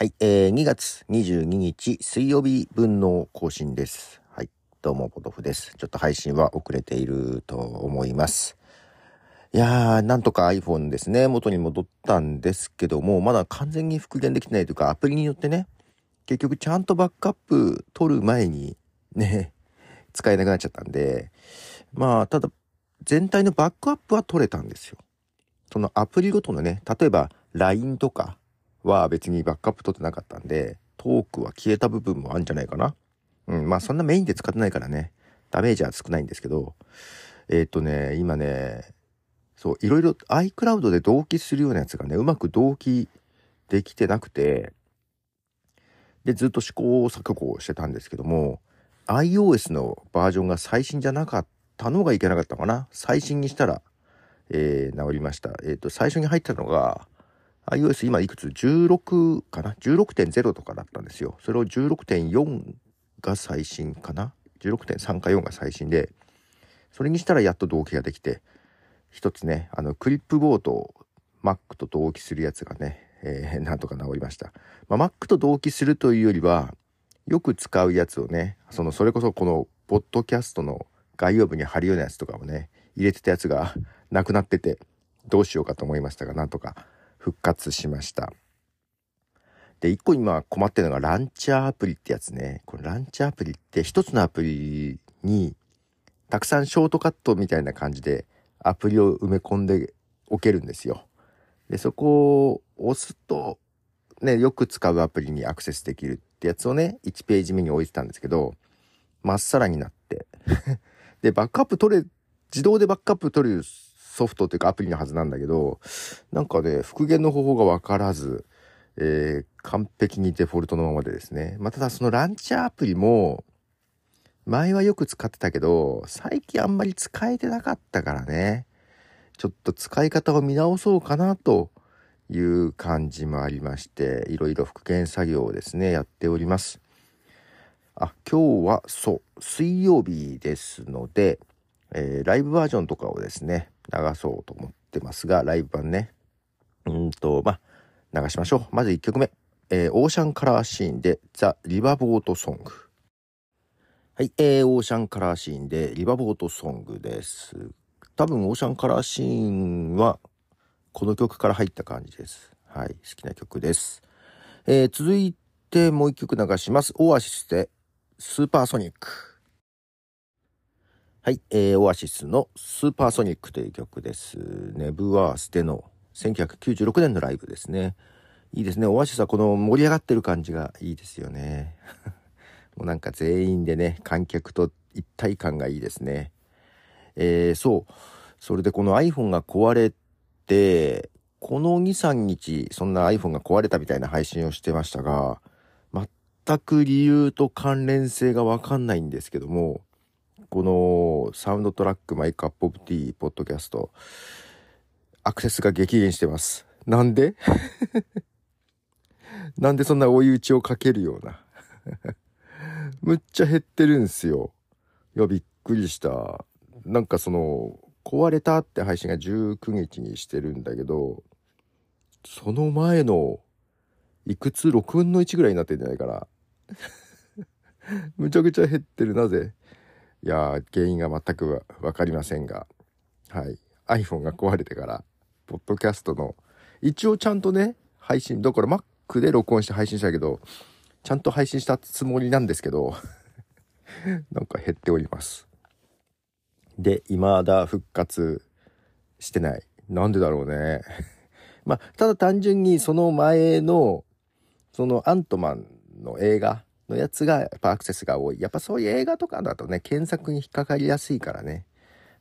はい、えー、2月22日水曜日分の更新です。はい、どうも、ポトフです。ちょっと配信は遅れていると思います。いやー、なんとか iPhone ですね、元に戻ったんですけども、まだ完全に復元できてないというか、アプリによってね、結局ちゃんとバックアップ取る前にね、使えなくなっちゃったんで、まあ、ただ、全体のバックアップは取れたんですよ。そのアプリごとのね、例えば LINE とかは別にバックアップ取ってなかったんで、トークは消えた部分もあるんじゃないかな。うん、まあそんなメインで使ってないからね、ダメージは少ないんですけど、えっ、とね、今ね、そう、いろいろ iCloud で同期するようなやつがね、うまく同期できてなくて、で、ずっと試行錯誤してたんですけども、iOS のバージョンが最新じゃなかったのがいけなかったのかな。最新にしたら、えー治りました。えっ、と、最初に入ったのが、iOS 今いくつ ?16 かな ?16.0 とかだったんですよ。それを16.4が最新かな ?16.3 か4が最新で、それにしたらやっと同期ができて、一つね、あの、クリップボードを Mac と同期するやつがね、えーなんとか治りました。まあ、Mac と同期するというよりは、よく使うやつをね、その、それこそこの、ポッドキャストの概要部に貼るようなやつとかをね、入れてたやつがなくなってて、どうしようかと思いましたが、なんとか復活しました。で、一個今困ってるのがランチャーアプリってやつね。これランチャーアプリって一つのアプリにたくさんショートカットみたいな感じでアプリを埋め込んでおけるんですよ。で、そこを押すと、ね、よく使うアプリにアクセスできるってやつをね、1ページ目に置いてたんですけど、まっさらになって。で、バックアップ取れ、自動でバックアップ取るソフトというかアプリのはずなんだけど、なんかね、復元の方法がわからず、えー完璧にデフォルトのままでですね。まあ、ただそのランチャーアプリも、前はよく使ってたけど、最近あんまり使えてなかったからね。ちょっと使い方を見直そうかなという感じもありまして、いろいろ復元作業をですね、やっております。あ、今日はそう、水曜日ですので、えーライブバージョンとかをですね、流そうと思ってますが、ライブ版ね。うんと、まあ、流しましょう。まず1曲目。えーオーシャンカラーシーンで、ザ・リバボートソング。はい、えーオーシャンカラーシーンで、リバボートソングです。多分、オーシャンカラーシーンは、この曲から入った感じです。はい、好きな曲です。えー続いてもう一曲流します。オアシスで、スーパーソニック。はい、えーオアシスのスーパーソニックという曲です。ネブワースでの1996年のライブですね。いいですね。オアシスはこの盛り上がってる感じがいいですよね。もうなんか全員でね、観客と一体感がいいですね。えーそう。それでこの iPhone が壊れて、この2、3日、そんな iPhone が壊れたみたいな配信をしてましたが、全く理由と関連性がわかんないんですけども、この Soundtrack My Cup of Tea Podcast、アクセスが激減してます。なんで？なんでそんな追い打ちをかけるような。むっちゃ減ってるんすよ。いや、びっくりした。なんかその、壊れたって配信が19日にしてるんだけど、その前の、いくつ ?6 分の1ぐらいになってんじゃないかな。むちゃくちゃ減ってる。なぜ？いやー、原因が全くわかりませんが。はい。iPhone が壊れてから、ポッドキャストの、一応ちゃんとね、配信、だから Mac で録音して配信したけど、ちゃんと配信したつもりなんですけど、なんか減っております。で、未だ復活してない。なんでだろうね。まあ、ただ単純にその前の、そのアントマンの映画のやつがやっぱアクセスが多い。やっぱそういう映画とかだとね、検索に引っかかりやすいからね。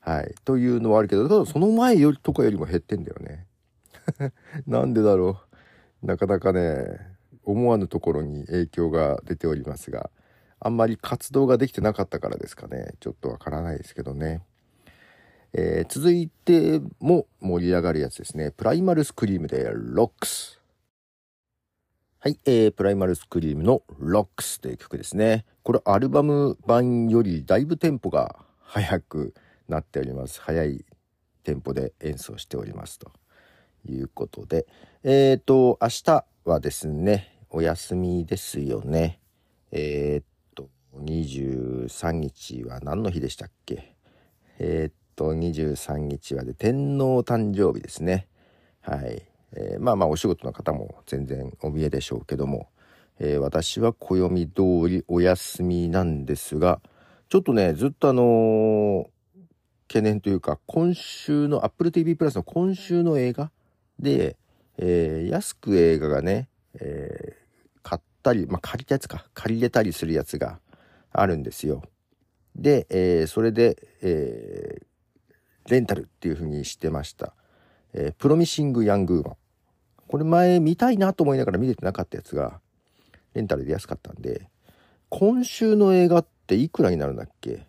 はい。というのはあるけど、ただその前よりとかよりも減ってんだよね。なんでだろう。なかなかね、思わぬところに影響が出ておりますが、あんまり活動ができてなかったからですかね。ちょっとわからないですけどね。えー続いても盛り上がるやつですね。プライマルスクリームでロックス。はい、えー、プライマルスクリームのロックスという曲ですね。これアルバム版よりだいぶテンポが速くなっております。速いテンポで演奏しておりますということで。えっ、と、明日はですね、お休みですよね。えー、っと、23日は何の日でしたっけ？えー、っと、23日はで天皇誕生日ですね。はい。えー、まあまあお仕事の方も全然お見えでしょうけども、えー、私は暦通りお休みなんですが、ちょっとね、ずっとあのー、懸念というか、今週の Apple TV プラスの今週の映画で、えー、安く映画がね、えー、買ったり、まあ、借りたやつか、借りれたりするやつがあるんですよ。で、えー、それで、えー、レンタルっていう風にしてました。えー、プロミシング・ヤングーマン。これ前見たいなと思いながら見れてなかったやつが、レンタルで安かったんで、今週の映画っていくらになるんだっけ？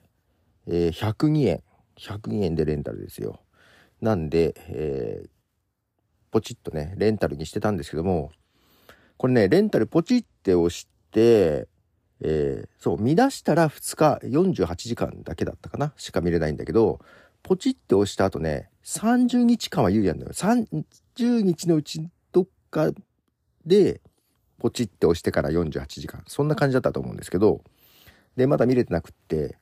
えー、102円。102円でレンタルですよ。なんで、えー、ポチッとね、レンタルにしてたんですけども、これね、レンタルポチって押して、えー、そう、見出したら2日48時間だけだったかな？しか見れないんだけど、ポチって押した後ね、30日間は有利なんだよ。30日のうちどっかで、ポチって押してから48時間。そんな感じだったと思うんですけど、で、まだ見れてなくって、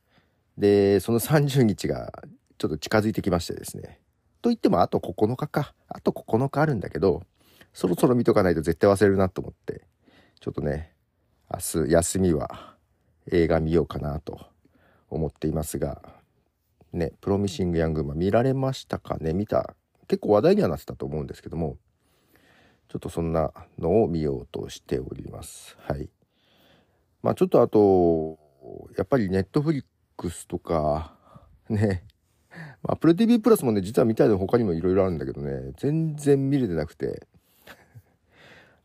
で、その30日がちょっと近づいてきましてですね。と言ってもあと9日か。あと9日あるんだけど、そろそろ見とかないと絶対忘れるなと思って、ちょっとね、明日休みは映画見ようかなと思っていますが、ね、プロミシング・ヤングマン見られましたかね？見た。結構話題にはなってたと思うんですけども、ちょっとそんなのを見ようとしております。はい。まあちょっとあと、やっぱりネットフリックスとか、ね、アップル TV プラスもね、実は見たいの他にもいろいろあるんだけどね、全然見れてなくて、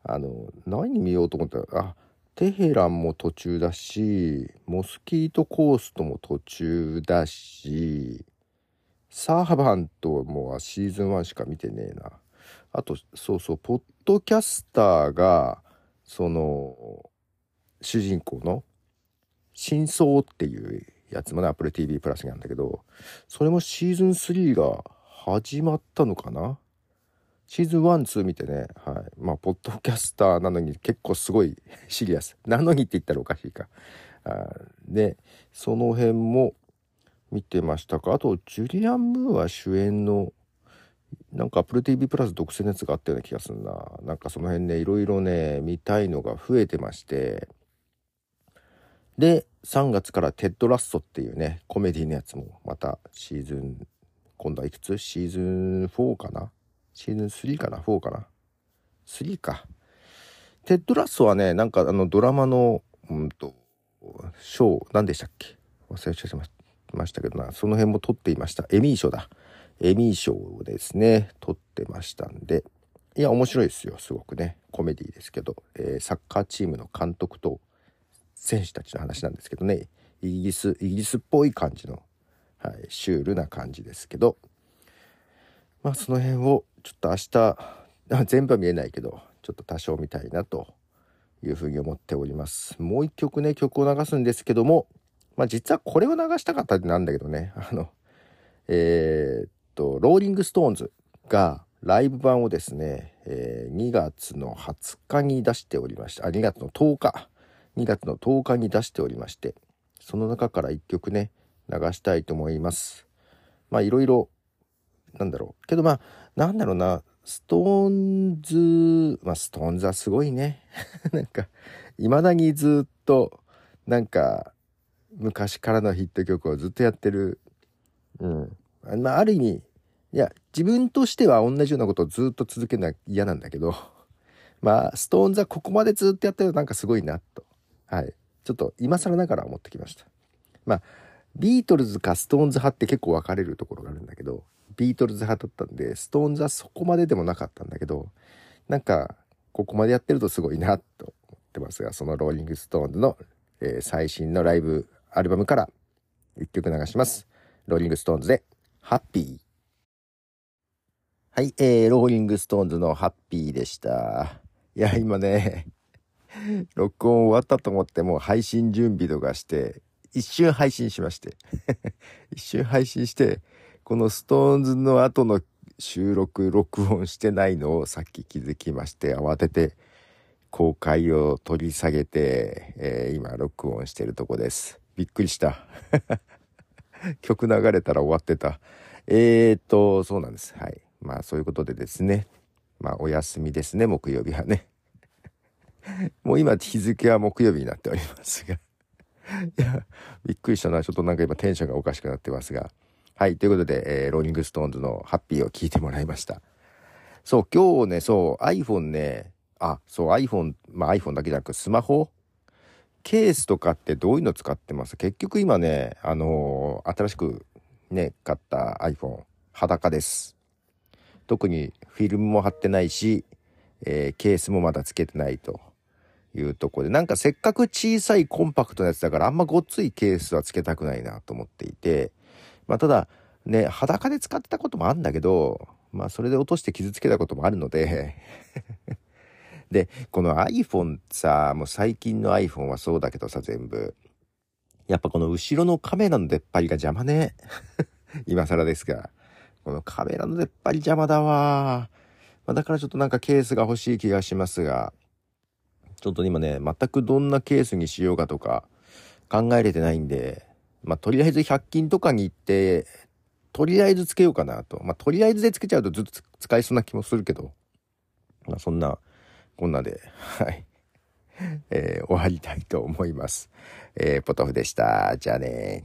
あの、何見ようと思ったら、あ、テヘランも途中だし、モスキートコーストも途中だし、サーバントもシーズン1しか見てねえな。あと、そうそう、ポッドキャスターが、その、主人公の、真相っていうやつもね、Apple TV プラスにあるんだけど、それもシーズン3が始まったのかな？シーズン1、2見てね、はい。まあ、ポッドキャスターなのに結構すごい シリアス。なのにって言ったらおかしいか。あで、その辺も見てましたか。あと、ジュリアン・ムーア主演の、なんか Apple TV プラス独占のやつがあったような気がするな。なんかその辺ね、いろいろね、見たいのが増えてまして、で、3月からテッドラストっていうね、コメディのやつもまたシーズン、今度はいくつ？シーズン4かな？シーズン3かな ?4 かな ?3 か。テッドラストはね、なんかあのドラマの、うんと、賞、何でしたっけ？忘れちゃいましたけどな、その辺も撮っていました。エミー賞だ。エミー賞をですね、撮ってましたんで、いや、面白いですよ、すごくね。コメディですけど、えー、サッカーチームの監督と選手たちの話なんですけどねイギリスイギリスっぽい感じの、はい、シュールな感じですけどまあその辺をちょっと明日 全部は見えないけどちょっと多少見たいなというふうに思っております。もう一曲ね曲を流すんですけどもまあ実はこれを流したかったってなんだけどね。あのえー、っとローリング・ストーンズがライブ版をですね、えー、2月の20日に出しておりましたあ2月の10日。2月の10日に出しておりまして、その中から1曲ね、流したいと思います。まあいろいろ、なんだろう。けどまあ、なんだろうな、ストーンズ、まあストーンズはすごいね。なんか、未だにずっと、なんか、昔からのヒット曲をずっとやってる。うん。まあある意味、いや、自分としては同じようなことをずっと続けるのは嫌なんだけど、まあ、ストーンズはここまでずっとやってるとなんかすごいな、とはい。ちょっと今更ながら思ってきました。まあ、ビートルズかストーンズ派って結構分かれるところがあるんだけど、ビートルズ派だったんで、ストーンズはそこまででもなかったんだけど、なんか、ここまでやってるとすごいなと思ってますが、そのローリングストーンズの、えー、最新のライブアルバムから一曲流します。ローリングストーンズで、ハッピー。はい、えー、ローリングストーンズのハッピーでした。いや、今ね、録音終わったと思ってもう配信準備とかして、一瞬配信しまして。一瞬配信して、このストーンズの後の収録、録音してないのをさっき気づきまして、慌てて公開を取り下げて、えー、今録音してるとこです。びっくりした。曲流れたら終わってた。えー、っと、そうなんです。はい。まあそういうことでですね。まあお休みですね、木曜日はね。もう今日付は木曜日になっておりますが。いや、びっくりしたな。ちょっとなんか今テンションがおかしくなってますが。はい。ということで、えー、ローリングストーンズのハッピーを聞いてもらいました。そう、今日ね、そう、iPhone ね、あ、そう、iPhone、まあ iPhone だけじゃなく、スマホ？ケースとかってどういうの使ってます？結局今ね、あのー、新しくね、買った iPhone、裸です。特にフィルムも貼ってないし、えー、ケースもまだつけてないというとこで、なんかせっかく小さいコンパクトなやつだからあんまごっついケースはつけたくないなと思っていて、まあただ、ね、裸で使ってたこともあるんだけど、まあそれで落として傷つけたこともあるので で、この iPhone さ、もう最近の iPhone はそうだけどさ、全部。やっぱこの後ろのカメラの出っ張りが邪魔ね。今更ですが。このカメラの出っ張り邪魔だわ。まあ、だからちょっとなんかケースが欲しい気がしますが、ちょっと今ね、全くどんなケースにしようかとか考えれてないんで、まあ、とりあえず100均とかに行って、とりあえずつけようかなと。まあ、とりあえずでつけちゃうとずっと使いそうな気もするけど、まあ、そんなこんなで、はい。えー、終わりたいと思います。えー、ポトフでした。じゃあね